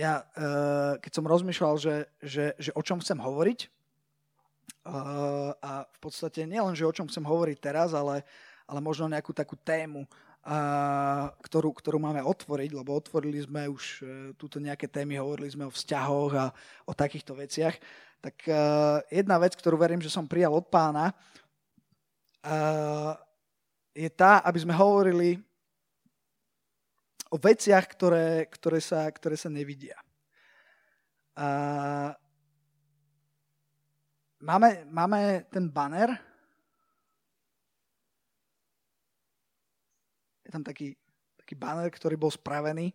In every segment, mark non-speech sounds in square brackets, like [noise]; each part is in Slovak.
ja, uh, keď som rozmýšľal, že, že, že o čom chcem hovoriť, uh, a v podstate nielen, že o čom chcem hovoriť teraz, ale, ale možno nejakú takú tému, uh, ktorú, ktorú máme otvoriť, lebo otvorili sme už uh, túto nejaké témy, hovorili sme o vzťahoch a o takýchto veciach, tak uh, jedna vec, ktorú verím, že som prijal od pána, uh, je tá, aby sme hovorili o veciach, ktoré, ktoré, sa, ktoré sa nevidia. A máme, máme ten banner. Je tam taký, taký banner, ktorý bol spravený.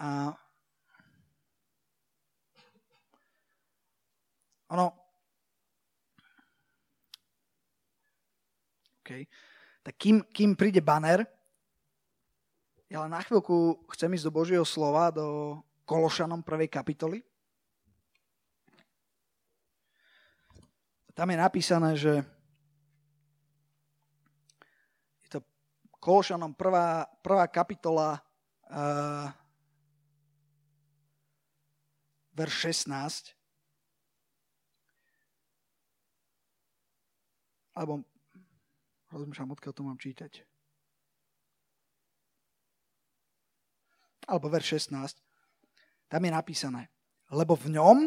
A ono... OK. Tak kým, kým príde banner, ja len na chvíľku chcem ísť do Božieho slova, do Kološanom prvej kapitoly. Tam je napísané, že je to Kološanom prvá, prvá kapitola, uh, verš 16. Alebo rozmýšľam, odkiaľ to mám čítať. Alebo verš 16, tam je napísané, lebo v ňom,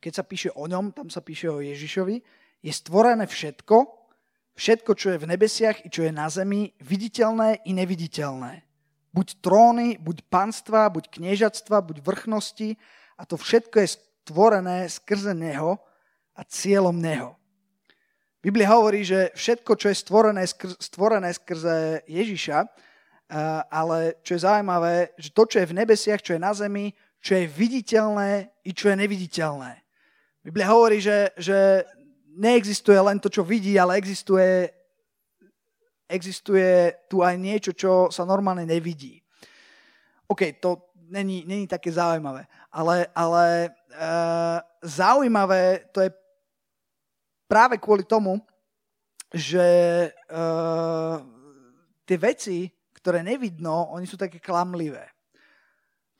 keď sa píše o ňom, tam sa píše o Ježišovi, je stvorené všetko, všetko, čo je v nebesiach i čo je na zemi, viditeľné i neviditeľné. Buď tróny, buď panstva, buď kniežatstva, buď vrchnosti a to všetko je stvorené skrze Neho a cieľom Neho. Biblia hovorí, že všetko, čo je stvorené, stvorené skrze Ježiša, ale čo je zaujímavé, že to, čo je v nebesiach, čo je na zemi, čo je viditeľné i čo je neviditeľné. Biblia hovorí, že, že neexistuje len to, čo vidí, ale existuje, existuje tu aj niečo, čo sa normálne nevidí. OK, to není, není také zaujímavé, ale, ale uh, zaujímavé to je práve kvôli tomu, že uh, tie veci, ktoré nevidno, oni sú také klamlivé.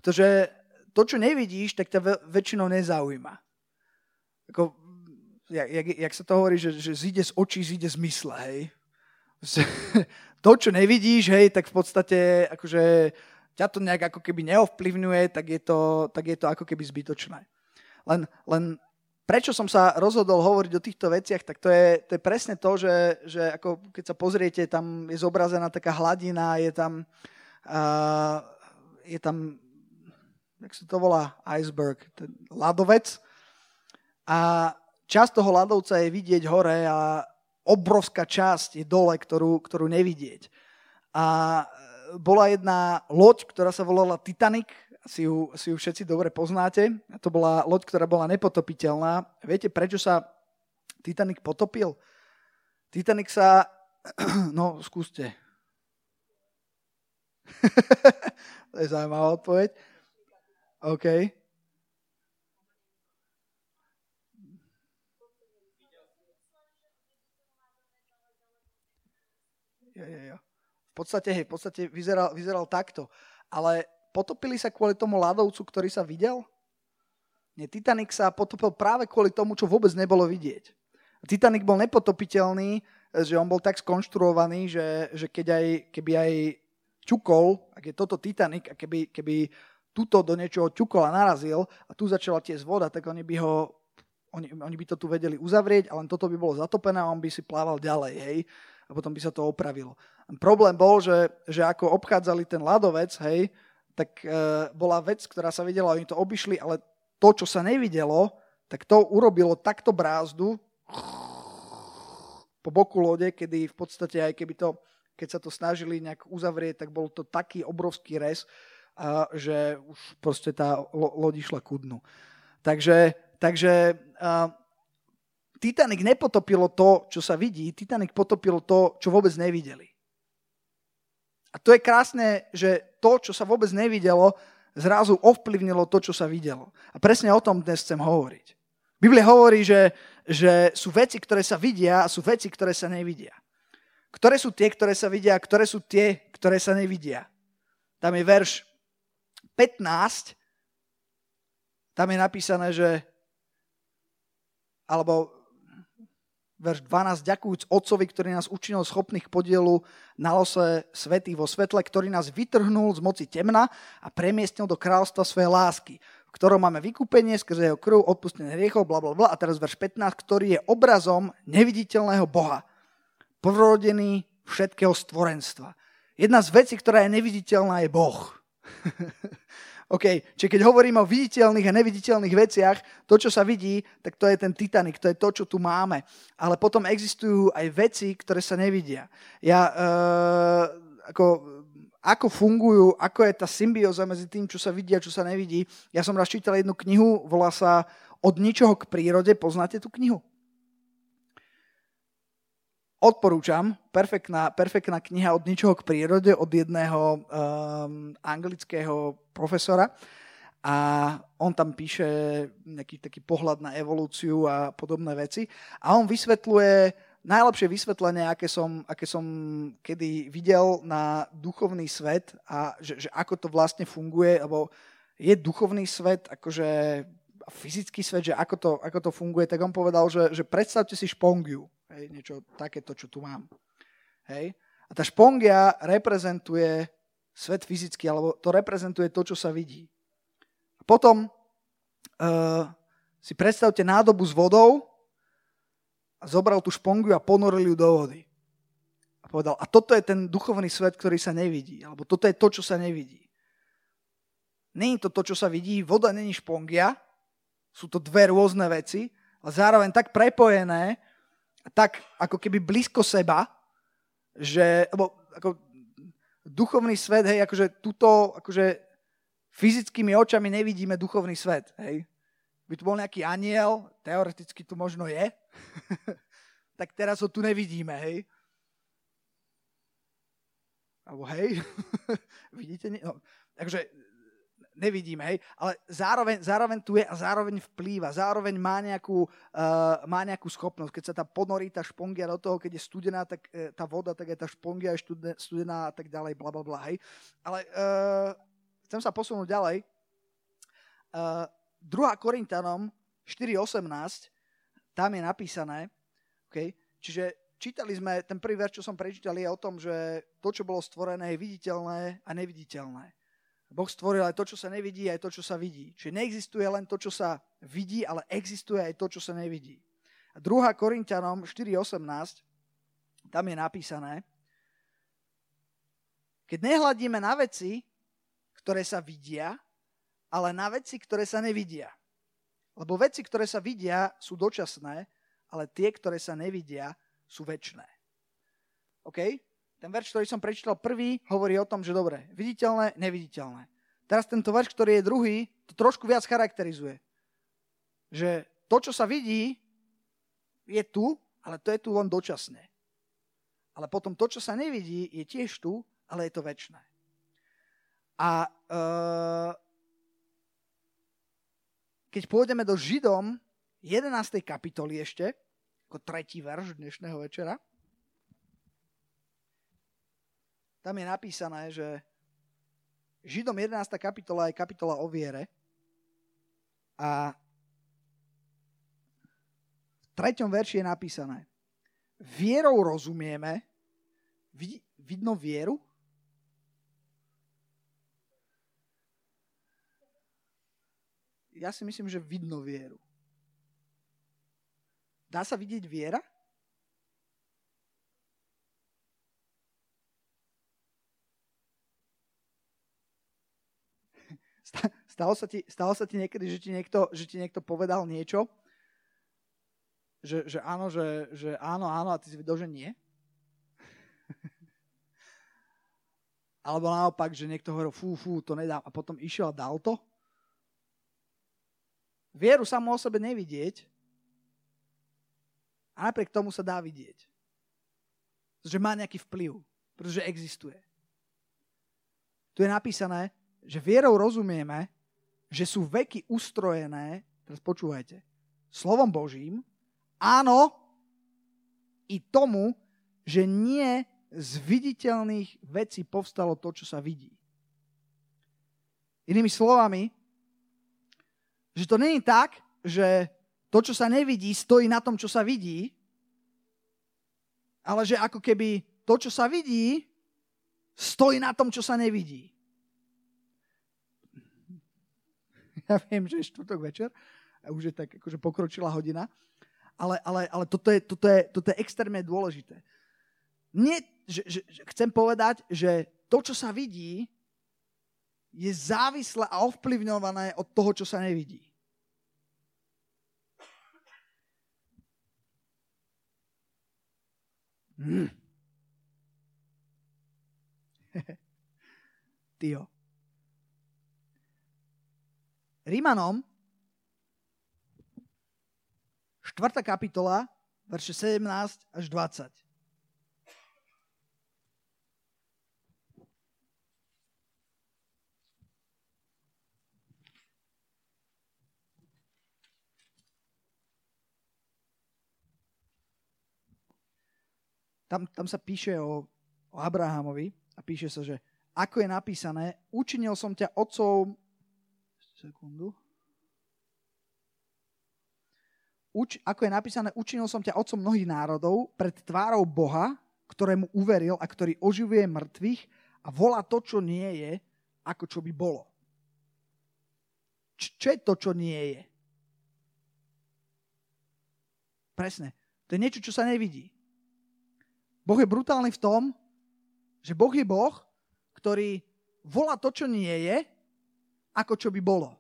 Pretože to, čo nevidíš, tak ťa väčšinou nezaujíma. Ako, jak, jak, jak sa to hovorí, že, že zíde z očí, zíde z mysle, hej. [laughs] to, čo nevidíš, hej, tak v podstate akože ťa to nejak ako keby neovplyvňuje, tak je to, tak je to ako keby zbytočné. Len, len prečo som sa rozhodol hovoriť o týchto veciach, tak to je, to je presne to, že, že ako keď sa pozriete, tam je zobrazená taká hladina, je tam, uh, je tam, jak sa to volá, iceberg, ten ľadovec. A časť toho ľadovca je vidieť hore a obrovská časť je dole, ktorú, ktorú nevidieť. A bola jedna loď, ktorá sa volala Titanic, si ju, si ju všetci dobre poznáte. To bola loď, ktorá bola nepotopiteľná. Viete, prečo sa Titanic potopil? Titanic sa... [clears throat] No, skúste. [laughs] to je zaujímavá odpoveď. OK. Jo, jo, jo. V podstate, hej, v podstate vyzeral, vyzeral takto. Ale potopili sa kvôli tomu ľadovcu, ktorý sa videl? Nie, Titanic sa potopil práve kvôli tomu, čo vôbec nebolo vidieť. Titanic bol nepotopiteľný, že on bol tak skonštruovaný, že, že keď aj, keby aj ťukol, ak je toto Titanic, a keby, keby tuto do niečoho ťukol a narazil a tu začala tiesť voda, tak oni by ho oni, oni by to tu vedeli uzavrieť, ale toto by bolo zatopené a on by si plával ďalej, hej, a potom by sa to opravilo. A problém bol, že, že ako obchádzali ten ľadovec, hej, tak e, bola vec, ktorá sa videla, oni to obišli, ale to, čo sa nevidelo, tak to urobilo takto brázdu po boku lode, kedy v podstate aj keby to, keď sa to snažili nejak uzavrieť, tak bol to taký obrovský res, že už proste tá lo, loď išla ku dnu. Takže, takže Titanic nepotopilo to, čo sa vidí, Titanic potopilo to, čo vôbec nevideli. A to je krásne, že to, čo sa vôbec nevidelo, zrazu ovplyvnilo to, čo sa videlo. A presne o tom dnes chcem hovoriť. Biblia hovorí, že, že sú veci, ktoré sa vidia a sú veci, ktoré sa nevidia. Ktoré sú tie, ktoré sa vidia a ktoré sú tie, ktoré sa nevidia. Tam je verš 15 Tam je napísané, že alebo verš 12, ďakujúc Otcovi, ktorý nás učinil schopných podielu na lose svety vo svetle, ktorý nás vytrhnul z moci temna a premiestnil do kráľstva svojej lásky, v ktorom máme vykúpenie skrze jeho krv, odpustené riechov, bla, bla, bla. A teraz verš 15, ktorý je obrazom neviditeľného Boha, prvorodený všetkého stvorenstva. Jedna z vecí, ktorá je neviditeľná, je Boh. [laughs] OK, čiže keď hovoríme o viditeľných a neviditeľných veciach, to, čo sa vidí, tak to je ten Titanic, to je to, čo tu máme. Ale potom existujú aj veci, ktoré sa nevidia. Ja, uh, ako, ako fungujú, ako je tá symbióza medzi tým, čo sa vidí a čo sa nevidí. Ja som raz čítal jednu knihu, volá sa Od ničoho k prírode. Poznáte tú knihu? Odporúčam, perfektná, perfektná kniha od ničoho k prírode od jedného um, anglického profesora. A on tam píše nejaký taký pohľad na evolúciu a podobné veci. A on vysvetľuje najlepšie vysvetlenie, aké som, aké som kedy videl na duchovný svet a že, že ako to vlastne funguje, lebo je duchovný svet, akože fyzický svet, že ako to, ako to funguje, tak on povedal, že, že predstavte si špongiu Hej, niečo takéto, čo tu mám. Hej. A tá špongia reprezentuje svet fyzický, alebo to reprezentuje to, čo sa vidí. A potom uh, si predstavte nádobu s vodou a zobral tú špongiu a ponoril ju do vody. A povedal, a toto je ten duchovný svet, ktorý sa nevidí. Alebo toto je to, čo sa nevidí. Není to to, čo sa vidí. Voda není špongia. Sú to dve rôzne veci, ale zároveň tak prepojené, tak ako keby blízko seba, že, lebo ako duchovný svet, hej, akože tuto, akože fyzickými očami nevidíme duchovný svet, hej. By tu bol nejaký aniel, teoreticky tu možno je, [laughs] tak teraz ho tu nevidíme, hej. Alebo hej, [laughs] vidíte? No, takže nevidíme, hej, ale zároveň, zároveň tu je a zároveň vplýva, zároveň má nejakú, uh, má nejakú schopnosť. Keď sa tá ponorí tá špongia do toho, keď je studená, tak uh, tá voda, tak je tá špongia je studená a tak ďalej, bla, bla, bla, hej. Ale uh, chcem sa posunúť ďalej. Uh, 2. Korintanom 4.18, tam je napísané, okay, čiže čítali sme, ten prvý verš, čo som prečítal, je o tom, že to, čo bolo stvorené, je viditeľné a neviditeľné. Boh stvoril aj to, čo sa nevidí, aj to, čo sa vidí. Čiže neexistuje len to, čo sa vidí, ale existuje aj to, čo sa nevidí. A 2. Korintianom 4.18, tam je napísané, keď nehľadíme na veci, ktoré sa vidia, ale na veci, ktoré sa nevidia. Lebo veci, ktoré sa vidia, sú dočasné, ale tie, ktoré sa nevidia, sú väčné. OK? Ten verš, ktorý som prečítal prvý, hovorí o tom, že dobre, viditeľné, neviditeľné. Teraz tento verš, ktorý je druhý, to trošku viac charakterizuje. Že to, čo sa vidí, je tu, ale to je tu len dočasné. Ale potom to, čo sa nevidí, je tiež tu, ale je to väčšné. A uh, keď pôjdeme do Židom 11. kapitoly ešte, ako tretí verš dnešného večera, tam je napísané, že Židom 11. kapitola je kapitola o viere a v treťom verši je napísané Vierou rozumieme, vid, vidno vieru? Ja si myslím, že vidno vieru. Dá sa vidieť viera? Stalo sa ti, stalo sa ti niekedy, že ti niekto, že ti niekto povedal niečo, že, že áno, že, že áno, áno a ty si vedel, že nie? [laughs] Alebo naopak, že niekto hovoril, fú, fú, to nedám a potom išiel a dal to? Vieru samo o sebe nevidieť a napriek tomu sa dá vidieť. Že má nejaký vplyv, pretože existuje. Tu je napísané, že vierou rozumieme, že sú veky ustrojené, teraz počúvajte, slovom Božím, áno, i tomu, že nie z viditeľných vecí povstalo to, čo sa vidí. Inými slovami, Že to není tak, že to, čo sa nevidí, stojí na tom, čo sa vidí, ale že ako keby to, čo sa vidí, stojí na tom, čo sa nevidí. [laughs] Ja viem, že je štvrtok večer a už je tak akože pokročila hodina, ale, ale, ale toto, je, toto, je, toto je extrémne dôležité. Nie, že, že, že chcem povedať, že to, čo sa vidí, je závislé a ovplyvňované od toho, čo sa nevidí. Hmm. [laughs] Tio. Rímanom 4. kapitola, verše 17 až 20. Tam, tam sa píše o, o Abrahamovi a píše sa, že ako je napísané, učinil som ťa otcom... Sekundu. Uč, ako je napísané, učinil som ťa otcom mnohých národov pred tvárou Boha, ktorému uveril a ktorý oživuje mŕtvych a volá to, čo nie je, ako čo by bolo. Č- čo je to, čo nie je? Presne. To je niečo, čo sa nevidí. Boh je brutálny v tom, že Boh je Boh, ktorý volá to, čo nie je, ako čo by bolo.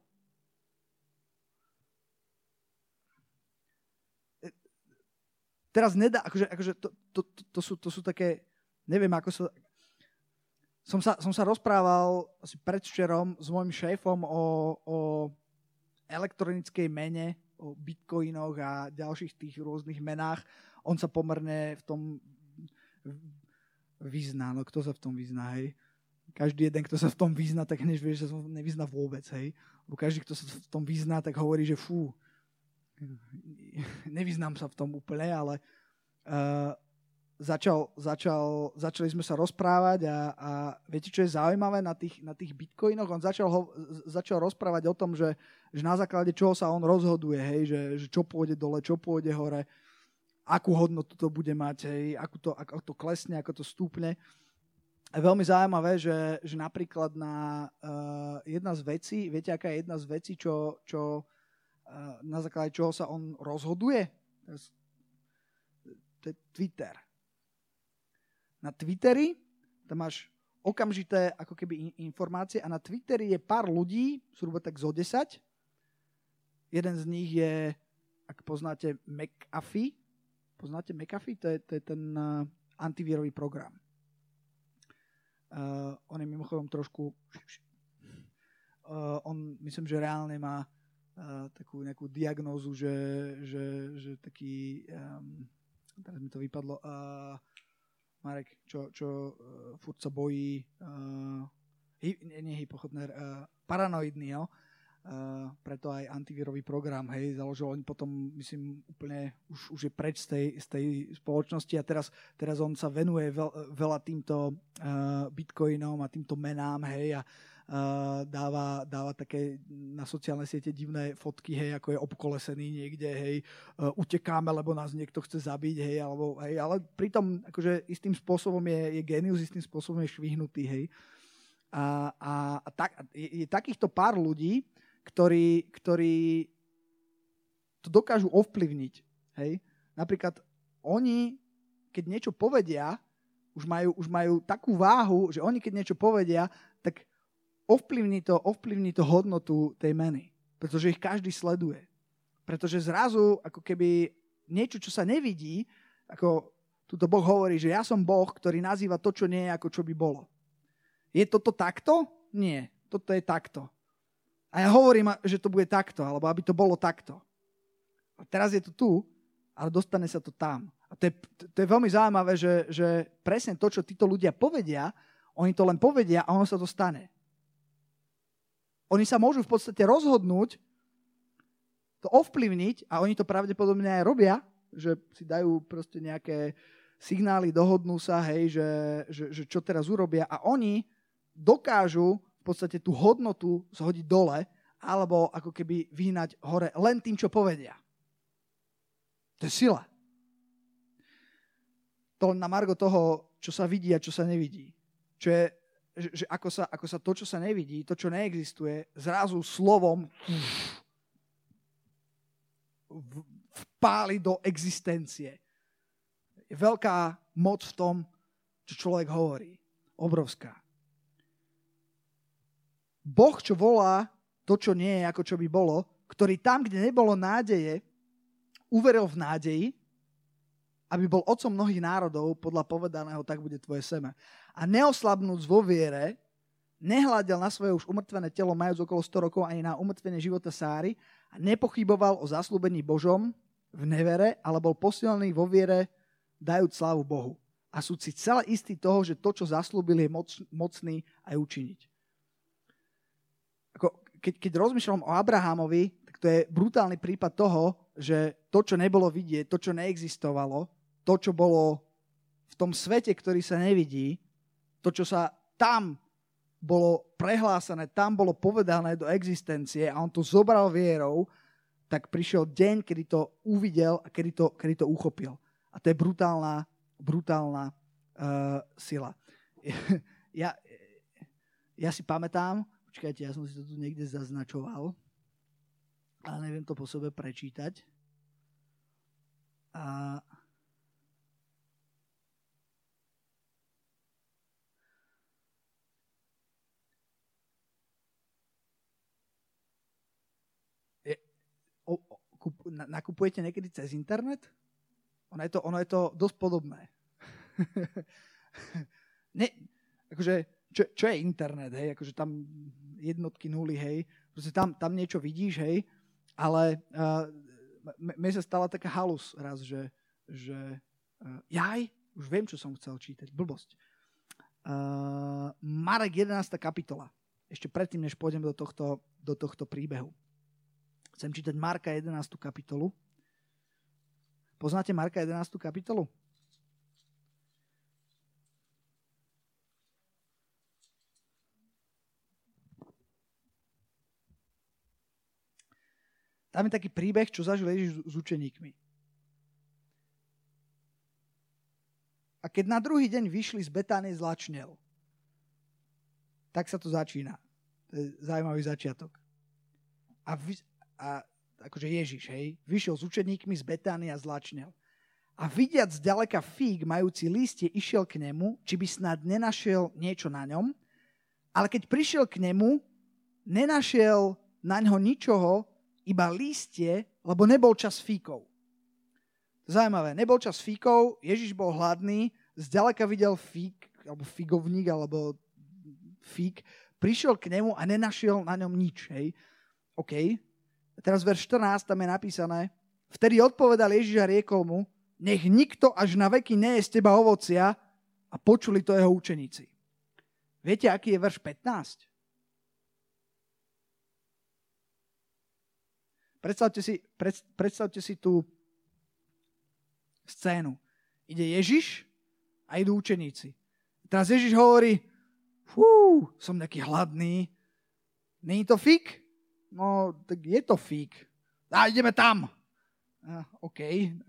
Teraz nedá, akože, akože to, to, to, to, sú, to sú také, neviem, ako sa... Som sa, som sa rozprával asi predvčerom s môjim šéfom o, o elektronickej mene, o bitcoinoch a ďalších tých rôznych menách. On sa pomerne v tom vyzná, no kto sa v tom vyzná, hej? Každý jeden, kto sa v tom vyzná, tak hneď vie, že sa nevyzná vôbec, hej? Lebo každý, kto sa v tom vyzná, tak hovorí, že fú, nevyznám sa v tom úplne, ale uh, začal, začal, začali sme sa rozprávať a, a viete, čo je zaujímavé na tých, na tých bitcoinoch? On začal, ho, začal rozprávať o tom, že, že na základe čoho sa on rozhoduje, hej? Že, že čo pôjde dole, čo pôjde hore akú hodnotu to bude mať, hej, ako, to, ako to klesne, ako to stúpne. Je veľmi zaujímavé, že, že napríklad na uh, jedna z vecí, viete, aká je jedna z vecí, čo, čo uh, na základe čoho sa on rozhoduje? To je Twitter. Na Twitteri tam máš okamžité ako keby informácie a na Twitteri je pár ľudí, zhruba tak zo 10. Jeden z nich je, ak poznáte, McAfee, Poznáte McAfee? To je, to je ten uh, antivírový program. Uh, on je mimochodom trošku... Uh, on, myslím, že reálne má uh, takú nejakú diagnózu, že, že, že taký... Um, teraz mi to vypadlo. Uh, Marek, čo, čo uh, furt sa bojí... Uh, hy, nie, nie hypochodné, uh, paranoidný, jo? Preto aj antivírový program, hej, založil on potom, myslím, úplne už, už je preč z tej, z tej spoločnosti a teraz, teraz on sa venuje veľ, veľa týmto uh, bitcoinom a týmto menám, hej, a uh, dáva, dáva také na sociálne siete divné fotky, hej, ako je obkolesený niekde, hej, uh, utekáme, lebo nás niekto chce zabiť, hej, alebo, hej, ale pritom akože istým spôsobom je, je genius, istým spôsobom je švihnutý, hej. A, a, a tak, je, je takýchto pár ľudí, ktorí, ktorí to dokážu ovplyvniť. Hej? Napríklad oni, keď niečo povedia, už majú, už majú takú váhu, že oni keď niečo povedia, tak ovplyvní to, ovplyvní to hodnotu tej meny. Pretože ich každý sleduje. Pretože zrazu, ako keby niečo, čo sa nevidí, ako tuto Boh hovorí, že ja som Boh, ktorý nazýva to, čo nie je, ako čo by bolo. Je toto takto? Nie. Toto je takto. A ja hovorím, že to bude takto, alebo aby to bolo takto. A teraz je to tu, ale dostane sa to tam. A to je, to je veľmi zaujímavé, že, že presne to, čo títo ľudia povedia, oni to len povedia a ono sa to stane. Oni sa môžu v podstate rozhodnúť to ovplyvniť a oni to pravdepodobne aj robia, že si dajú proste nejaké signály, dohodnú sa, hej, že, že, že čo teraz urobia a oni dokážu podstate tú hodnotu zhodiť dole alebo ako keby vyhnať hore len tým, čo povedia. To je sila. To len na margo toho, čo sa vidí a čo sa nevidí. Čo je, že ako sa, ako sa to, čo sa nevidí, to, čo neexistuje, zrazu slovom vpáli do existencie. Je veľká moc v tom, čo človek hovorí. Obrovská. Boh, čo volá to, čo nie je, ako čo by bolo, ktorý tam, kde nebolo nádeje, uveril v nádeji, aby bol otcom mnohých národov, podľa povedaného, tak bude tvoje seme. A neoslabnúť vo viere, nehľadel na svoje už umrtvené telo, majúc okolo 100 rokov, ani na umrtvenie života Sáry a nepochyboval o zaslúbení Božom v nevere, ale bol posilný vo viere, dajúc slávu Bohu. A sú si celé istí toho, že to, čo zaslúbil, je moc, mocný aj učiniť. Ako, keď, keď rozmýšľam o Abrahamovi, tak to je brutálny prípad toho, že to, čo nebolo vidieť, to, čo neexistovalo, to, čo bolo v tom svete, ktorý sa nevidí, to, čo sa tam bolo prehlásené, tam bolo povedané do existencie a on to zobral vierou, tak prišiel deň, kedy to uvidel a kedy to, kedy to uchopil. A to je brutálna, brutálna uh, sila. [laughs] ja, ja si pamätám, počkajte, ja som si to tu niekde zaznačoval, ale neviem to po sebe prečítať. A nakupujete niekedy cez internet? Ono je to, ono je to dosť podobné. [laughs] ne, akože, čo, čo je internet, hej? Akože tam jednotky, nuly, hej? Proste tam, tam niečo vidíš, hej? Ale uh, mne sa stala taká halus raz, že, že uh, jaj, už viem, čo som chcel čítať. Blbosť. Uh, Marek 11. kapitola. Ešte predtým, než pôjdem do tohto, do tohto príbehu. Chcem čítať Marka 11. kapitolu. Poznáte Marka 11. kapitolu? Tam taký príbeh, čo zažil Ježiš s učeníkmi. A keď na druhý deň vyšli z Betány zlačnel, tak sa to začína. To je zaujímavý začiatok. A, vy, a akože Ježiš, hej, vyšiel s učeníkmi z Betány a zlačnel. A vidiac zďaleka fík majúci listie, išiel k nemu, či by snad nenašiel niečo na ňom, ale keď prišiel k nemu, nenašiel na ňo ničoho, iba listie, lebo nebol čas fíkov. Zaujímavé, nebol čas fíkov, Ježiš bol hladný, zďaleka videl fík, alebo figovník, alebo fík, prišiel k nemu a nenašiel na ňom nič. Hej. OK, teraz verš 14, tam je napísané, vtedy odpovedal Ježiš a riekol mu, nech nikto až na veky neje z teba ovocia a počuli to jeho učeníci. Viete, aký je verš 15? Predstavte si, pred, predstavte si tú scénu. Ide Ježiš a idú učeníci. Teraz Ježiš hovorí, fú, som nejaký hladný. Není to fik? no tak je to fík. A ideme tam. A, OK,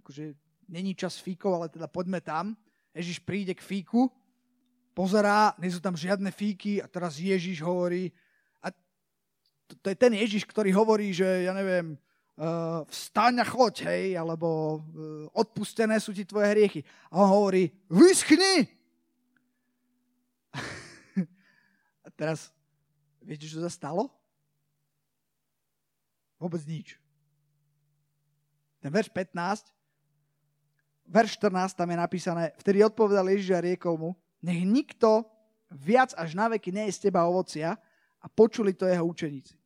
akože není čas fíkov, ale teda poďme tam. Ježiš príde k fíku, pozerá, nie sú tam žiadne fíky a teraz Ježiš hovorí, to, je ten Ježiš, ktorý hovorí, že ja neviem, uh, vstaň a choď, hej, alebo uh, odpustené sú ti tvoje hriechy. A on hovorí, vyschni! [laughs] a teraz, viete, čo sa stalo? Vôbec nič. Ten verš 15, verš 14, tam je napísané, vtedy odpovedal Ježiš a riekol mu, nech nikto viac až na veky nie je z teba ovocia a počuli to jeho učeníci.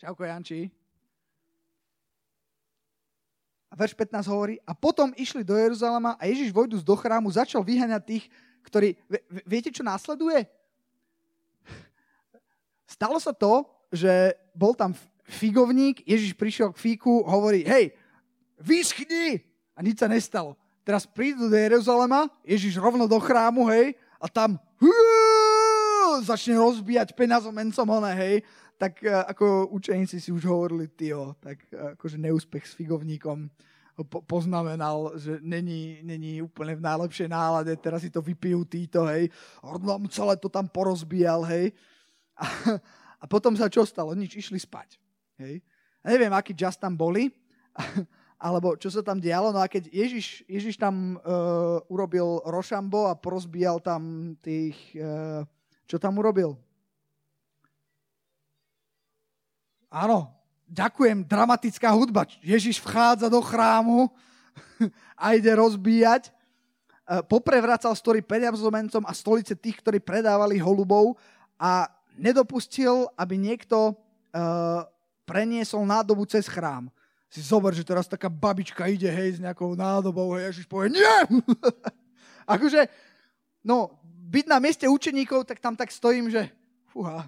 Čauko, Janči. A verš 15 hovorí, a potom išli do Jeruzalema a Ježiš vojdu do chrámu, začal vyhaňať tých, ktorí... Viete, čo následuje? Stalo sa to, že bol tam figovník, Ježiš prišiel k fíku, hovorí, hej, vyschni! A nič sa nestalo. Teraz prídu do Jeruzalema, Ježiš rovno do chrámu, hej, a tam začne rozbíjať penazom mencom, hej. Tak ako učeníci si už hovorili, tyjo, tak akože neúspech s figovníkom po, poznamenal, že není, není úplne v najlepšej nálade, teraz si to vypijú títo, hej. On celé to tam porozbíjal, hej. A, a potom sa čo stalo? Nič, išli spať. Hej. Ja neviem, akí just tam boli, [laughs] alebo čo sa tam dialo. No a keď Ježiš, Ježiš tam uh, urobil rošambo a porozbíjal tam tých... Uh, čo tam urobil? Áno, ďakujem, dramatická hudba. Ježiš vchádza do chrámu [laughs] a ide rozbíjať. Uh, poprevracal story peniazomencom a stolice tých, ktorí predávali holubov a nedopustil, aby niekto uh, preniesol nádobu cez chrám si zober, že teraz taká babička ide, hej, s nejakou nádobou, hej, Ježiš povie, nie! [laughs] akože, no, byť na mieste učeníkov, tak tam tak stojím, že fúha,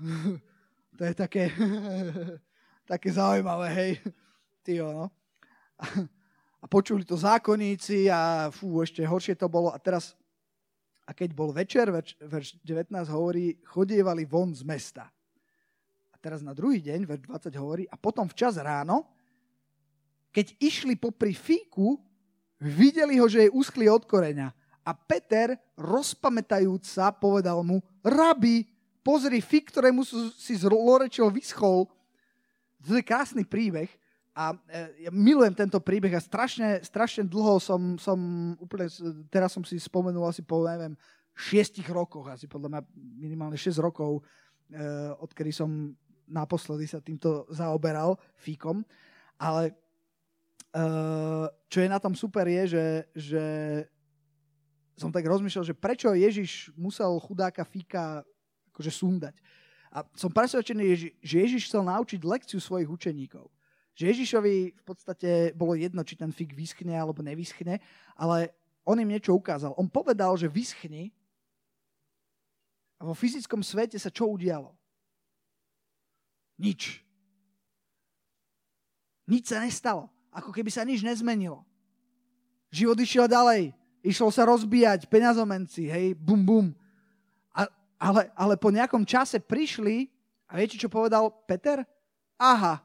[laughs] to je také, také zaujímavé, hej, [laughs] tyjo, no. A počuli to zákonníci a fú, ešte horšie to bolo. A teraz, a keď bol večer, verš, verš 19 hovorí, chodievali von z mesta. A teraz na druhý deň, verš 20 hovorí, a potom včas ráno, keď išli popri fíku, videli ho, že je uschlý od koreňa. A Peter, rozpamätajúc sa, povedal mu, rabi, pozri, fík, ktorému si zlorečil, vyschol. To je krásny príbeh a e, ja milujem tento príbeh a strašne, strašne dlho som, som úplne, teraz som si spomenul asi po, neviem, šiestich rokoch, asi podľa mňa minimálne 6 rokov, e, odkedy som naposledy sa týmto zaoberal fíkom. Ale Eh, čo je na tom super je, že, že som tak rozmýšľal, že prečo Ježiš musel chudáka Fíka akože sundať. A som presvedčený, že Ježiš chcel naučiť lekciu svojich učeníkov. Že Ježišovi v podstate bolo jedno, či ten fík vyschne alebo nevyschne, ale on im niečo ukázal. On povedal, že vyschni a vo fyzickom svete sa čo udialo? Nič. Nič sa nestalo ako keby sa nič nezmenilo. Život išiel ďalej. Išlo sa rozbíjať peňazomenci, hej, bum, bum. Ale, ale po nejakom čase prišli a viete, čo povedal Peter? Aha,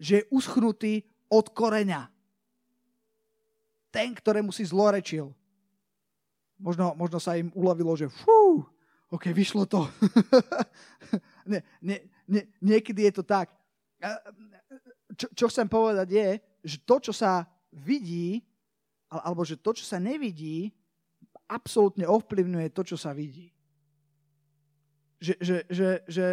že je uschnutý od koreňa. Ten, ktorému si zlorečil. Možno, možno sa im uľavilo, že fú, ok, vyšlo to. [laughs] nie, nie, nie, niekedy je to tak. Čo, čo chcem povedať je, že to, čo sa vidí, alebo že to, čo sa nevidí, absolútne ovplyvňuje to, čo sa vidí. Že, že, že, že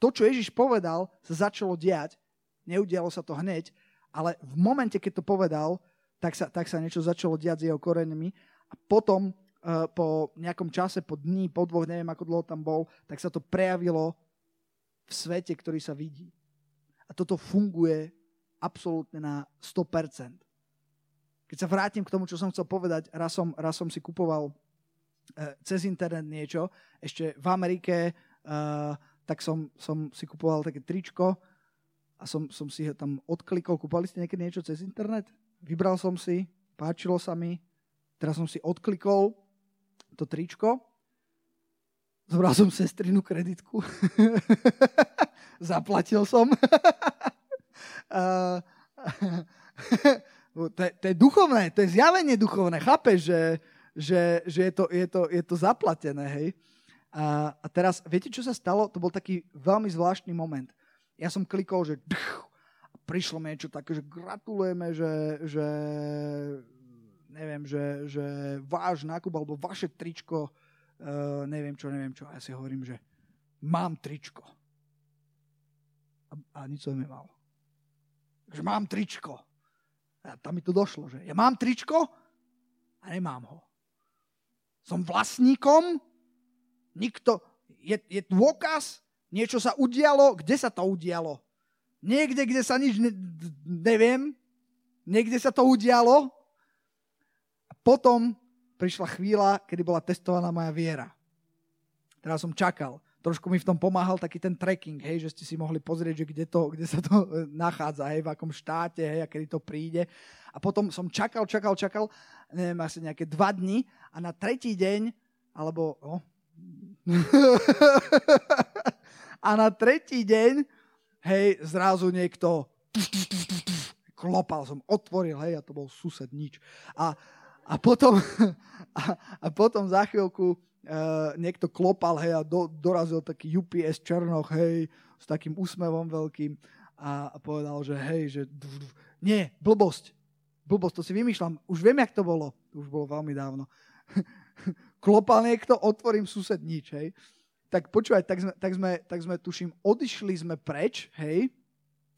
to, čo Ježiš povedal, sa začalo diať, neudialo sa to hneď, ale v momente, keď to povedal, tak sa, tak sa niečo začalo diať s jeho koreňmi a potom uh, po nejakom čase, po dní, po dvoch, neviem ako dlho tam bol, tak sa to prejavilo v svete, ktorý sa vidí. A toto funguje absolútne na 100%. Keď sa vrátim k tomu, čo som chcel povedať, raz som, raz som si kupoval cez internet niečo, ešte v Amerike, uh, tak som, som si kupoval také tričko a som, som si tam odklikol. Kúpali ste niekedy niečo cez internet? Vybral som si, páčilo sa mi, teraz som si odklikol to tričko, zobral som sestrinu kreditku, [laughs] zaplatil som Uh, [laughs] [laughs] to, je, to je duchovné, to je zjavenie duchovné. Chápeš, že, že, že je, to, je, to, je to zaplatené, hej? A, a teraz, viete, čo sa stalo? To bol taký veľmi zvláštny moment. Ja som klikol, že a prišlo mi niečo také, že gratulujeme, že, že neviem, že, že váš nákup alebo vaše tričko, uh, neviem čo, neviem čo. A ja si hovorím, že mám tričko. A, a nič som nemal že mám tričko. A tam mi to došlo, že ja mám tričko a nemám ho. Som vlastníkom, nikto, je, je dôkaz, niečo sa udialo, kde sa to udialo? Niekde, kde sa nič ne, neviem, niekde sa to udialo. A potom prišla chvíľa, kedy bola testovaná moja viera. Teraz som čakal trošku mi v tom pomáhal taký ten tracking, hej, že ste si mohli pozrieť, že kde, to, kde sa to e, nachádza, hej, v akom štáte, hej, a kedy to príde. A potom som čakal, čakal, čakal, neviem, asi nejaké dva dni a na tretí deň, alebo, oh, [laughs] a na tretí deň, hej, zrazu niekto [laughs] klopal som, otvoril, hej, a to bol sused, nič. A, a, potom, [laughs] a, a potom za chvíľku uh, niekto klopal, hej, a do, dorazil taký UPS Černoch, hej, s takým úsmevom veľkým a, a povedal, že hej, že nie, blbosť, blbosť, to si vymýšľam, už viem, jak to bolo, už bolo veľmi dávno. [laughs] klopal niekto, otvorím sused, nič, hej. Tak počúvaj, tak sme, tak sme, tak sme tuším, odišli sme preč, hej,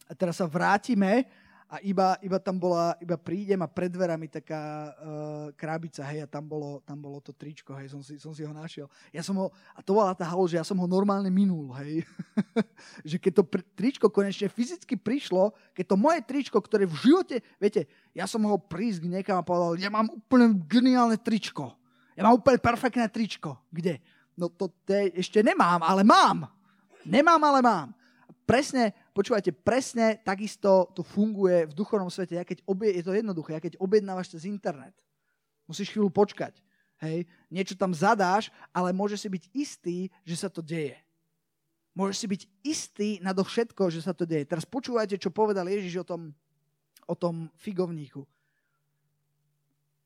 a teraz sa vrátime a iba, iba tam bola, iba prídem a pred dverami taká uh, krabica, hej, a tam bolo, tam bolo to tričko, hej, som si, som si ho našiel. Ja som ho, a to bola tá halo, že ja som ho normálne minul, hej. [laughs] že keď to pr- tričko konečne fyzicky prišlo, keď to moje tričko, ktoré v živote, viete, ja som ho prísť niekam a povedal, ja mám úplne geniálne tričko. Ja mám úplne perfektné tričko. Kde? No to te, ešte nemám, ale mám. Nemám, ale mám. Presne Počúvajte, presne takisto to funguje v duchovnom svete. Ja keď obie, je to jednoduché, ja keď objednávaš cez internet, musíš chvíľu počkať. Hej, niečo tam zadáš, ale môžeš si byť istý, že sa to deje. Môžeš si byť istý na to všetko, že sa to deje. Teraz počúvajte, čo povedal Ježiš o tom, o tom figovníku.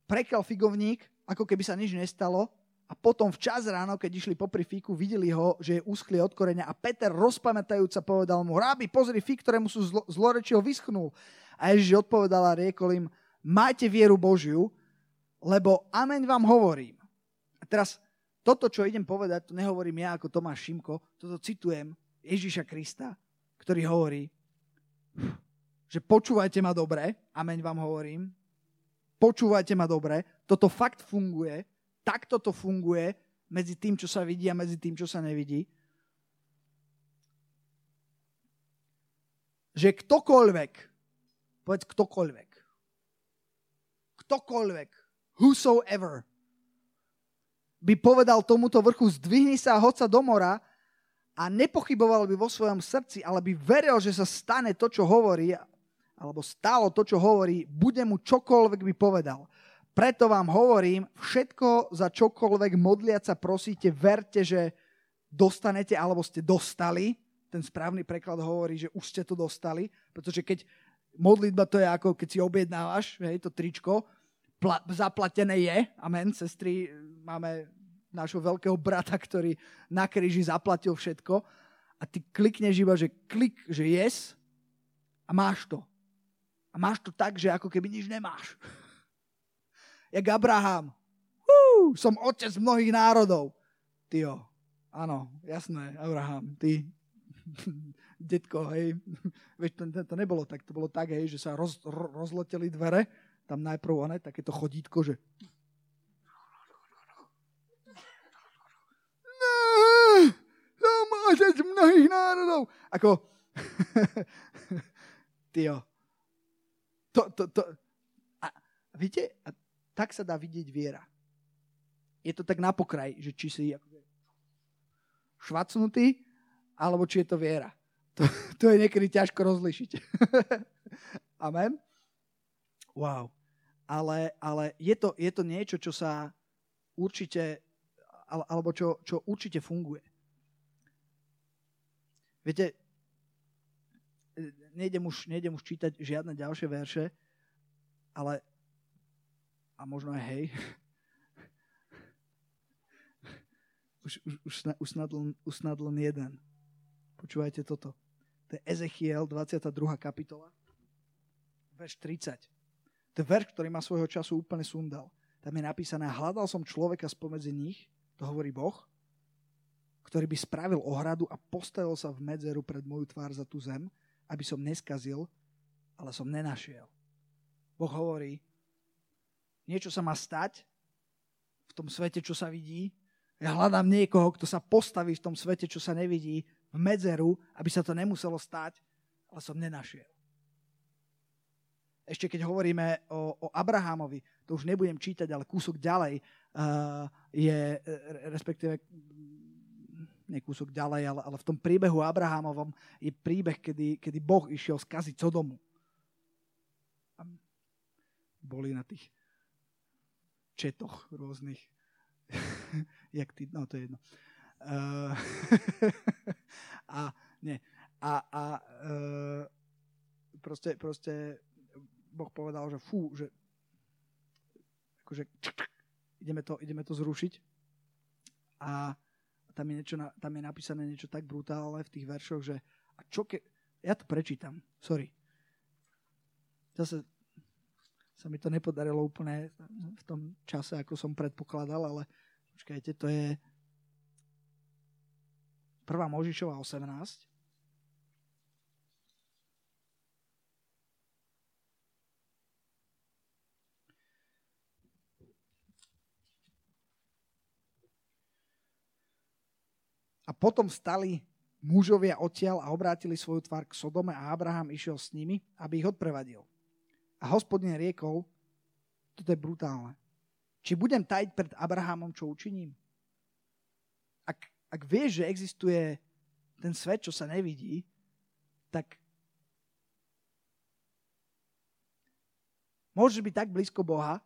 Prekal figovník, ako keby sa nič nestalo a potom včas ráno, keď išli popri fíku, videli ho, že je uschlý od koreňa a Peter rozpamätajúca povedal mu, rábi, pozri, fík, ktorému sú zlo, zlorečil, vyschnul. A Ježiš odpovedal a riekol im, majte vieru Božiu, lebo amen vám hovorím. A teraz toto, čo idem povedať, to nehovorím ja ako Tomáš Šimko, toto citujem Ježiša Krista, ktorý hovorí, že počúvajte ma dobre, amen vám hovorím, počúvajte ma dobre, toto fakt funguje, takto to funguje medzi tým, čo sa vidí a medzi tým, čo sa nevidí. Že ktokoľvek, povedz ktokoľvek, ktokoľvek, whosoever, by povedal tomuto vrchu, zdvihni sa a hoď sa do mora a nepochyboval by vo svojom srdci, ale by veril, že sa stane to, čo hovorí, alebo stalo to, čo hovorí, bude mu čokoľvek by povedal. Preto vám hovorím, všetko za čokoľvek modliať sa prosíte, verte, že dostanete alebo ste dostali. Ten správny preklad hovorí, že už ste to dostali, pretože keď modlitba to je ako keď si objednávaš hej, to tričko, pla- zaplatené je, amen, sestry, máme nášho veľkého brata, ktorý na kríži zaplatil všetko a ty klikneš iba, že klik, že yes a máš to. A máš to tak, že ako keby nič nemáš jak Abraham. Hú, som otec mnohých národov. Tyjo, áno, jasné, Abraham, ty, detko, hej. Veď to, to nebolo tak, to bolo tak, hej, že sa roz, rozleteli dvere, tam najprv one, takéto chodítko, že som otec mnohých národov. Ako, tyjo, to, to, to, a viete, a tak sa dá vidieť viera. Je to tak na pokraj, že či si švacnutý, alebo či je to viera. To, to je niekedy ťažko rozlišiť. [laughs] Amen? Wow. Ale, ale je, to, je to niečo, čo sa určite, alebo čo, čo určite funguje. Viete, nejdem už, nejdem už čítať žiadne ďalšie verše, ale a možno aj hej. Už, už, už, snad len, už len jeden. Počúvajte toto. To je Ezechiel, 22. kapitola, verš 30. To je verš, ktorý ma svojho času úplne sundal. Tam je napísané, hľadal som človeka spomedzi nich, to hovorí Boh, ktorý by spravil ohradu a postavil sa v medzeru pred moju tvár za tú zem, aby som neskazil, ale som nenašiel. Boh hovorí, niečo sa má stať v tom svete, čo sa vidí. Ja hľadám niekoho, kto sa postaví v tom svete, čo sa nevidí, v medzeru, aby sa to nemuselo stať, ale som nenašiel. Ešte keď hovoríme o, o Abrahamovi, to už nebudem čítať, ale kúsok ďalej uh, je, respektíve nie kúsok ďalej, ale, ale v tom príbehu Abrahamovom je príbeh, kedy, kedy Boh išiel skaziť Sodomu. Boli na tých četoch rôznych. [laughs] Jak ty, no to je jedno. Uh, [laughs] a nie. A, a uh, proste, proste Boh povedal, že fú, že akože ideme to, ideme to zrušiť. A tam je, niečo, tam je napísané niečo tak brutálne v tých veršoch, že a čo ke, ja to prečítam, sorry. Zase sa mi to nepodarilo úplne v tom čase, ako som predpokladal, ale počkajte, to je 1. Možišova 18. A potom stali mužovia odtiaľ a obrátili svoju tvár k Sodome a Abraham išiel s nimi, aby ich odprevadil. A hospodin riekol, toto je brutálne, či budem tajiť pred Abrahamom, čo učiním? Ak, ak vieš, že existuje ten svet, čo sa nevidí, tak môžeš byť tak blízko Boha,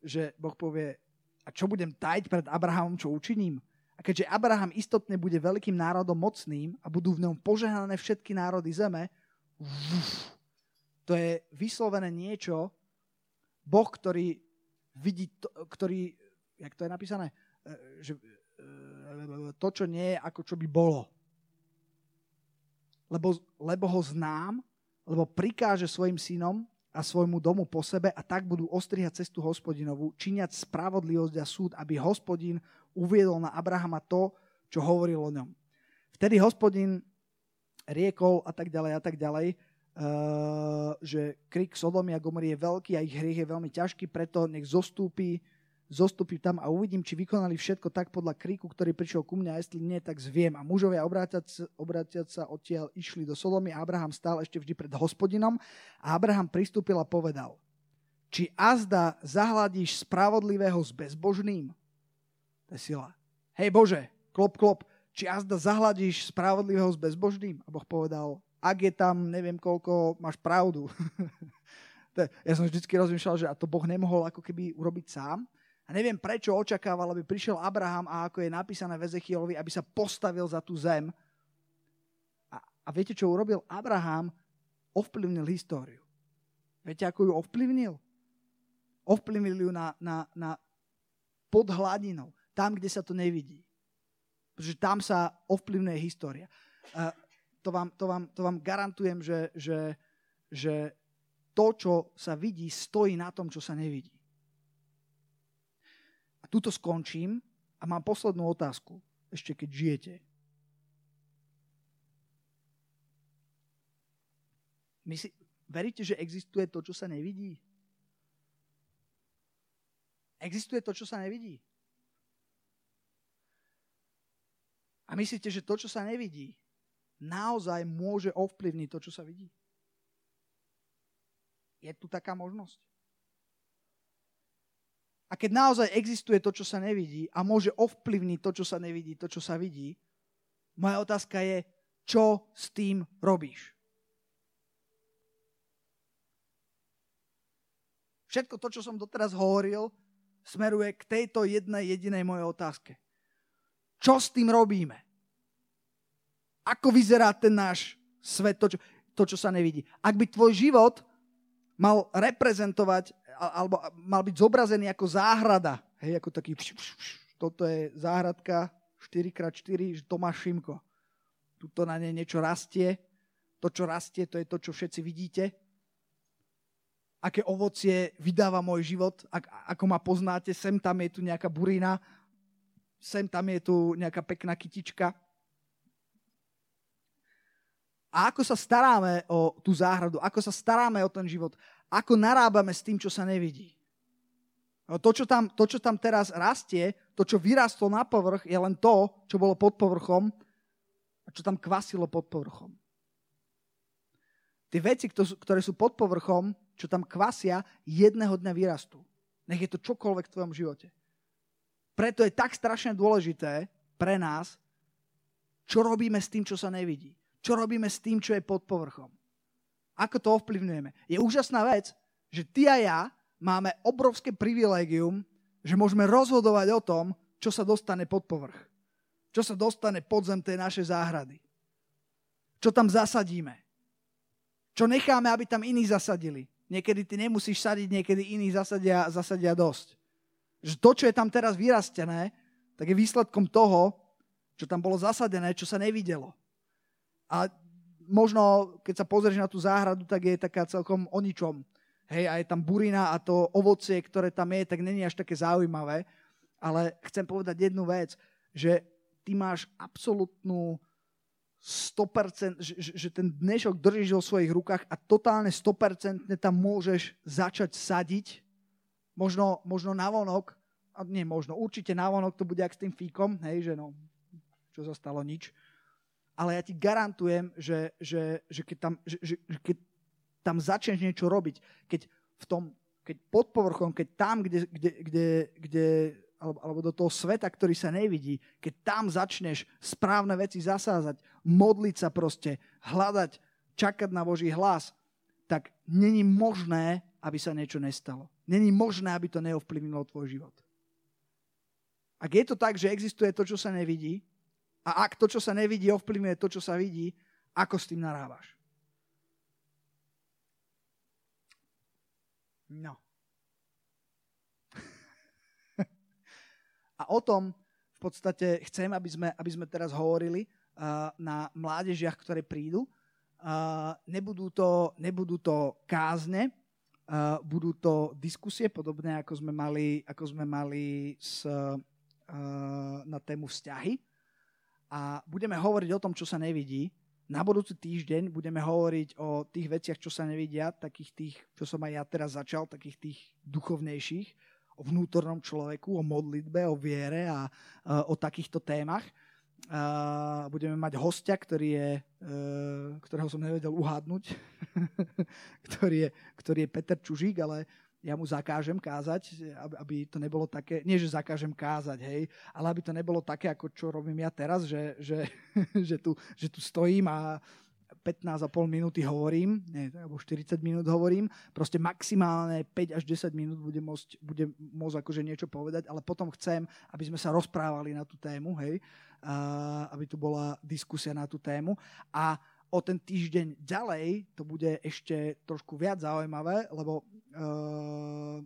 že Boh povie, a čo budem tajiť pred Abrahamom, čo učiním? A keďže Abraham istotne bude veľkým národom mocným a budú v ňom požehnané všetky národy zeme, uf, to je vyslovené niečo, Boh, ktorý vidí, to, ktorý, jak to je napísané, e, že e, to, čo nie je, ako čo by bolo. Lebo, lebo ho znám, lebo prikáže svojim synom a svojmu domu po sebe a tak budú ostrihať cestu hospodinovú, činiať spravodlivosť a súd, aby hospodin uviedol na Abrahama to, čo hovoril o ňom. Vtedy hospodin riekol a tak ďalej a tak ďalej že krik Sodomy a Gomory je veľký a ich hriech je veľmi ťažký, preto nech zostúpi, zostúpi tam a uvidím, či vykonali všetko tak podľa kríku, ktorý prišiel ku mne a jestli nie, tak zviem. A mužovia obrátiať sa odtiaľ išli do Sodomy a Abraham stál ešte vždy pred hospodinom a Abraham pristúpil a povedal, či azda zahladíš spravodlivého s bezbožným? To je sila. Hej Bože, klop, klop, či azda zahladíš spravodlivého s bezbožným? A Boh povedal, ak je tam neviem koľko, máš pravdu. [laughs] ja som vždy rozmýšľal, že a to Boh nemohol ako keby urobiť sám. A neviem, prečo očakával, aby prišiel Abraham a ako je napísané v Ezechielovi, aby sa postavil za tú zem. A, a viete, čo urobil? Abraham ovplyvnil históriu. Viete, ako ju ovplyvnil? Ovplyvnil ju na, na, na pod hladinou, tam, kde sa to nevidí. Pretože tam sa ovplyvňuje história. To vám, to vám, to vám garantujem, že, že, že to, čo sa vidí, stojí na tom, čo sa nevidí. A tuto skončím a mám poslednú otázku, ešte keď žijete. My si, veríte, že existuje to, čo sa nevidí? Existuje to, čo sa nevidí? A myslíte, že to, čo sa nevidí, naozaj môže ovplyvniť to, čo sa vidí? Je tu taká možnosť? A keď naozaj existuje to, čo sa nevidí a môže ovplyvniť to, čo sa nevidí, to, čo sa vidí, moja otázka je, čo s tým robíš? Všetko to, čo som doteraz hovoril, smeruje k tejto jednej jedinej mojej otázke. Čo s tým robíme? Ako vyzerá ten náš svet, to čo, to, čo sa nevidí. Ak by tvoj život mal reprezentovať, alebo mal byť zobrazený ako záhrada, hej, ako taký, toto je záhradka 4x4, Tomáš Šimko. Tuto na nej niečo rastie, to, čo rastie, to je to, čo všetci vidíte. Aké ovocie vydáva môj život, ako ma poznáte, sem tam je tu nejaká burina, sem tam je tu nejaká pekná kytička, a ako sa staráme o tú záhradu, ako sa staráme o ten život, ako narábame s tým, čo sa nevidí. No, to čo, tam, to, čo tam teraz rastie, to, čo vyrastlo na povrch, je len to, čo bolo pod povrchom a čo tam kvasilo pod povrchom. Tie veci, ktoré sú pod povrchom, čo tam kvasia, jedného dňa vyrastú. Nech je to čokoľvek v tvojom živote. Preto je tak strašne dôležité pre nás, čo robíme s tým, čo sa nevidí čo robíme s tým, čo je pod povrchom. Ako to ovplyvňujeme. Je úžasná vec, že ty a ja máme obrovské privilégium, že môžeme rozhodovať o tom, čo sa dostane pod povrch. Čo sa dostane pod zem tej našej záhrady. Čo tam zasadíme. Čo necháme, aby tam iní zasadili. Niekedy ty nemusíš sadiť, niekedy iní zasadia, zasadia dosť. Že to, čo je tam teraz vyrastené, tak je výsledkom toho, čo tam bolo zasadené, čo sa nevidelo. A možno, keď sa pozrieš na tú záhradu, tak je taká celkom o ničom. Hej, a je tam burina a to ovocie, ktoré tam je, tak není až také zaujímavé. Ale chcem povedať jednu vec, že ty máš absolútnu 100%, že, že ten dnešok držíš vo svojich rukách a totálne 100% tam môžeš začať sadiť. Možno, možno navonok, a nie možno, určite navonok to bude ak s tým fíkom, hej, že no, čo sa stalo, nič ale ja ti garantujem, že, že, že, keď, tam, že, že, keď tam začneš niečo robiť, keď v tom, keď pod povrchom, keď tam, kde, kde, kde, kde alebo, alebo do toho sveta, ktorý sa nevidí, keď tam začneš správne veci zasázať, modliť sa proste, hľadať, čakať na Boží hlas, tak není možné, aby sa niečo nestalo. Není možné, aby to neovplyvnilo tvoj život. Ak je to tak, že existuje to, čo sa nevidí, a ak to, čo sa nevidí, ovplyvňuje to, čo sa vidí, ako s tým narávaš? No. a o tom v podstate chcem, aby sme, aby sme teraz hovorili uh, na mládežiach, ktoré prídu. Uh, nebudú, to, nebudú to kázne, uh, budú to diskusie, podobné ako sme mali, ako sme mali s, uh, na tému vzťahy a budeme hovoriť o tom, čo sa nevidí. Na budúci týždeň budeme hovoriť o tých veciach, čo sa nevidia, takých tých, čo som aj ja teraz začal, takých tých duchovnejších, o vnútornom človeku, o modlitbe, o viere a, a o takýchto témach. A budeme mať hostia, ktorý je, e, ktorého som nevedel uhádnuť, [laughs] ktorý, je, ktorý je Peter Čužík, ale ja mu zakážem kázať, aby to nebolo také, nie že zakážem kázať, hej, ale aby to nebolo také, ako čo robím ja teraz, že, že, [laughs] že, tu, že tu stojím a 15,5 minúty hovorím, nie, alebo 40 minút hovorím, proste maximálne 5 až 10 minút bude môcť, bude môcť akože niečo povedať, ale potom chcem, aby sme sa rozprávali na tú tému, hej, a aby tu bola diskusia na tú tému. A o ten týždeň ďalej to bude ešte trošku viac zaujímavé, lebo uh,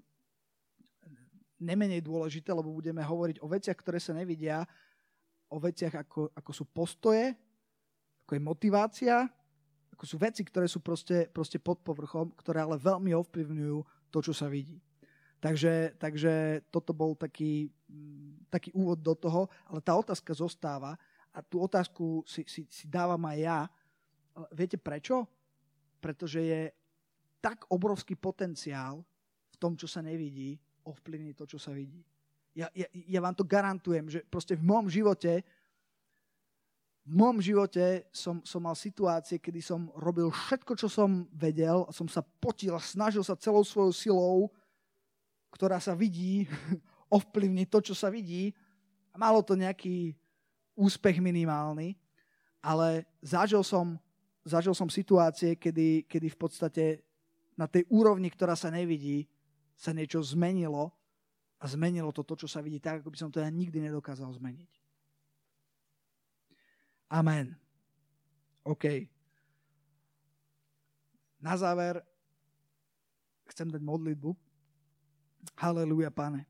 nemenej dôležité, lebo budeme hovoriť o veciach, ktoré sa nevidia, o veciach ako, ako sú postoje, ako je motivácia, ako sú veci, ktoré sú proste, proste pod povrchom, ktoré ale veľmi ovplyvňujú to, čo sa vidí. Takže, takže toto bol taký, mm, taký úvod do toho, ale tá otázka zostáva a tú otázku si, si, si dávam aj ja, Viete prečo? Pretože je tak obrovský potenciál v tom, čo sa nevidí, ovplyvniť to, čo sa vidí. Ja, ja, ja vám to garantujem, že proste v môjom živote v môjom živote som, som mal situácie, kedy som robil všetko, čo som vedel, a som sa potil a snažil sa celou svojou silou, ktorá sa vidí, [laughs] ovplyvniť to, čo sa vidí. Malo to nejaký úspech minimálny, ale zažil som zažil som situácie, kedy, kedy v podstate na tej úrovni, ktorá sa nevidí, sa niečo zmenilo a zmenilo to to, čo sa vidí tak, ako by som to ja nikdy nedokázal zmeniť. Amen. OK. Na záver chcem dať modlitbu. Haleluja, pane.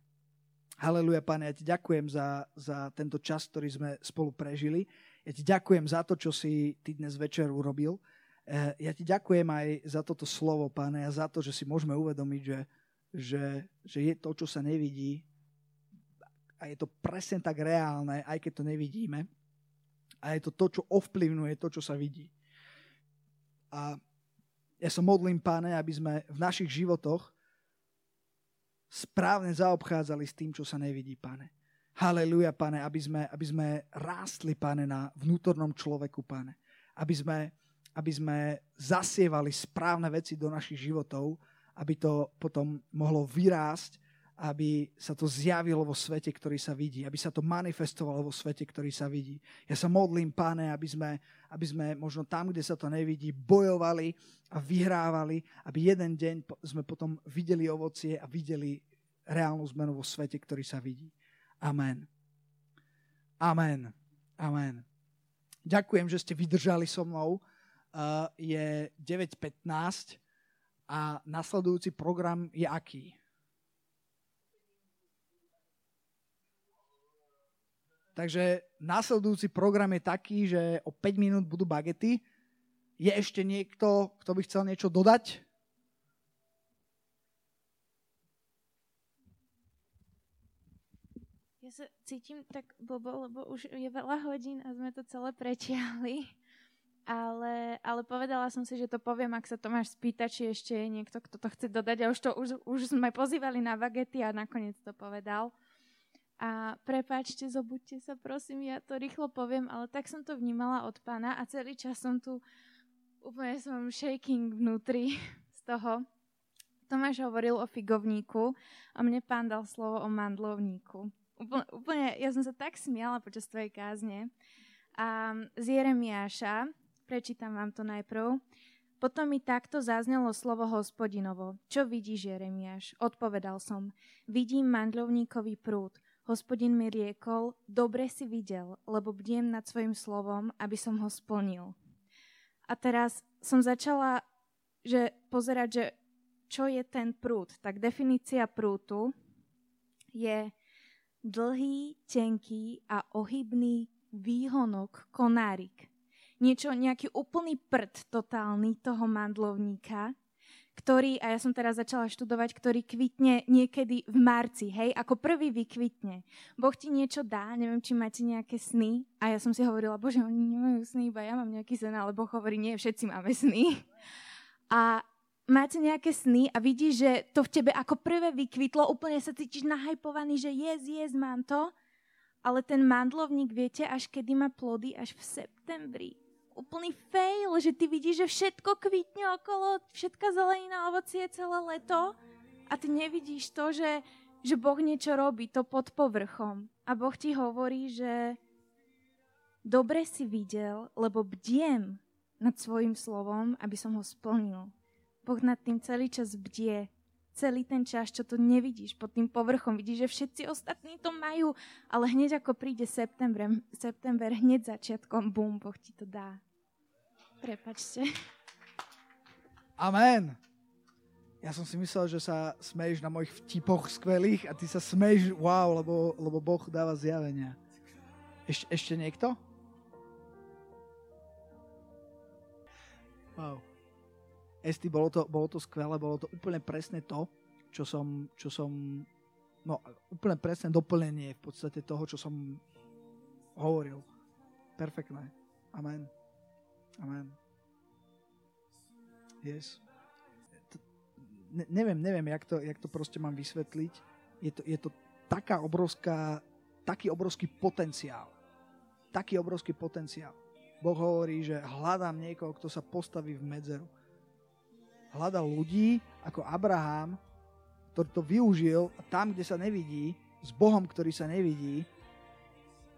Haleluja, pane, ja ti ďakujem za, za tento čas, ktorý sme spolu prežili. Ja ti ďakujem za to, čo si ty dnes večer urobil. Eh, ja ti ďakujem aj za toto slovo, páne, a za to, že si môžeme uvedomiť, že, že, že je to, čo sa nevidí, a je to presne tak reálne, aj keď to nevidíme. A je to to, čo ovplyvňuje to, čo sa vidí. A ja sa modlím, páne, aby sme v našich životoch správne zaobchádzali s tým, čo sa nevidí, páne. Haleluja, pane, aby sme, aby sme rástli, pane, na vnútornom človeku, pane. Aby sme, aby sme zasievali správne veci do našich životov, aby to potom mohlo vyrásť, aby sa to zjavilo vo svete, ktorý sa vidí, aby sa to manifestovalo vo svete, ktorý sa vidí. Ja sa modlím, páne, aby sme, aby sme možno tam, kde sa to nevidí, bojovali a vyhrávali, aby jeden deň sme potom videli ovocie a videli reálnu zmenu vo svete, ktorý sa vidí. Amen. Amen. Amen. Ďakujem, že ste vydržali so mnou uh, je 9.15 a nasledujúci program je aký? Takže následujúci program je taký, že o 5 minút budú bagety. Je ešte niekto, kto by chcel niečo dodať? Ja sa cítim tak blbo, lebo už je veľa hodín a sme to celé prečiahli. Ale, ale povedala som si, že to poviem, ak sa Tomáš spýta, či ešte je niekto, kto to chce dodať. A už, to, už, už sme pozývali na bagety a nakoniec to povedal. A prepáčte, zobuďte sa, prosím, ja to rýchlo poviem, ale tak som to vnímala od pána a celý čas som tu úplne som shaking vnútri z toho. Tomáš hovoril o figovníku a mne pán dal slovo o mandlovníku úplne, úplne, ja som sa tak smiala počas tvojej kázne. A z Jeremiáša, prečítam vám to najprv, potom mi takto zaznelo slovo hospodinovo. Čo vidíš, Jeremiáš? Odpovedal som. Vidím mandlovníkový prúd. Hospodin mi riekol, dobre si videl, lebo bdiem nad svojim slovom, aby som ho splnil. A teraz som začala že pozerať, že čo je ten prúd. Tak definícia prútu je dlhý, tenký a ohybný výhonok, konárik. Niečo, nejaký úplný prd totálny toho mandlovníka, ktorý, a ja som teraz začala študovať, ktorý kvitne niekedy v marci, hej, ako prvý vykvitne. Boh ti niečo dá, neviem, či máte nejaké sny, a ja som si hovorila, bože, oni nemajú sny, iba ja mám nejaký sen, ale Boh hovorí, nie, všetci máme sny. A máte nejaké sny a vidíš, že to v tebe ako prvé vykvitlo, úplne sa cítiš nahajpovaný, že yes, yes, mám to, ale ten mandlovník, viete, až kedy má plody? Až v septembri. Úplný fail, že ty vidíš, že všetko kvitne okolo, všetka zelenina, ovocie celé leto a ty nevidíš to, že, že Boh niečo robí, to pod povrchom. A Boh ti hovorí, že dobre si videl, lebo bdiem nad svojim slovom, aby som ho splnil. Boh nad tým celý čas bdie. Celý ten čas, čo to nevidíš pod tým povrchom. Vidíš, že všetci ostatní to majú, ale hneď ako príde september, september hneď začiatkom, bum, Boh ti to dá. Prepačte. Amen. Ja som si myslel, že sa smeješ na mojich vtipoch skvelých a ty sa smeješ, wow, lebo, lebo Boh dáva zjavenia. Eš, ešte niekto? Wow. Esti, bolo to, bolo to skvelé, bolo to úplne presne to, čo som, čo som no úplne presné doplnenie v podstate toho, čo som hovoril. Perfektné. Amen. Amen. Yes. Ne, neviem, neviem, jak to, jak to proste mám vysvetliť. Je to, je to taká obrovská, taký obrovský potenciál. Taký obrovský potenciál. Boh hovorí, že hľadám niekoho, kto sa postaví v medzeru hľadal ľudí ako Abraham, ktorý to využil tam, kde sa nevidí, s Bohom, ktorý sa nevidí,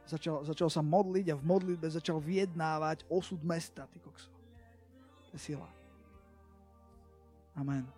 začal, začal sa modliť a v modlitbe začal vyjednávať osud mesta. Ty. To je sila. Amen.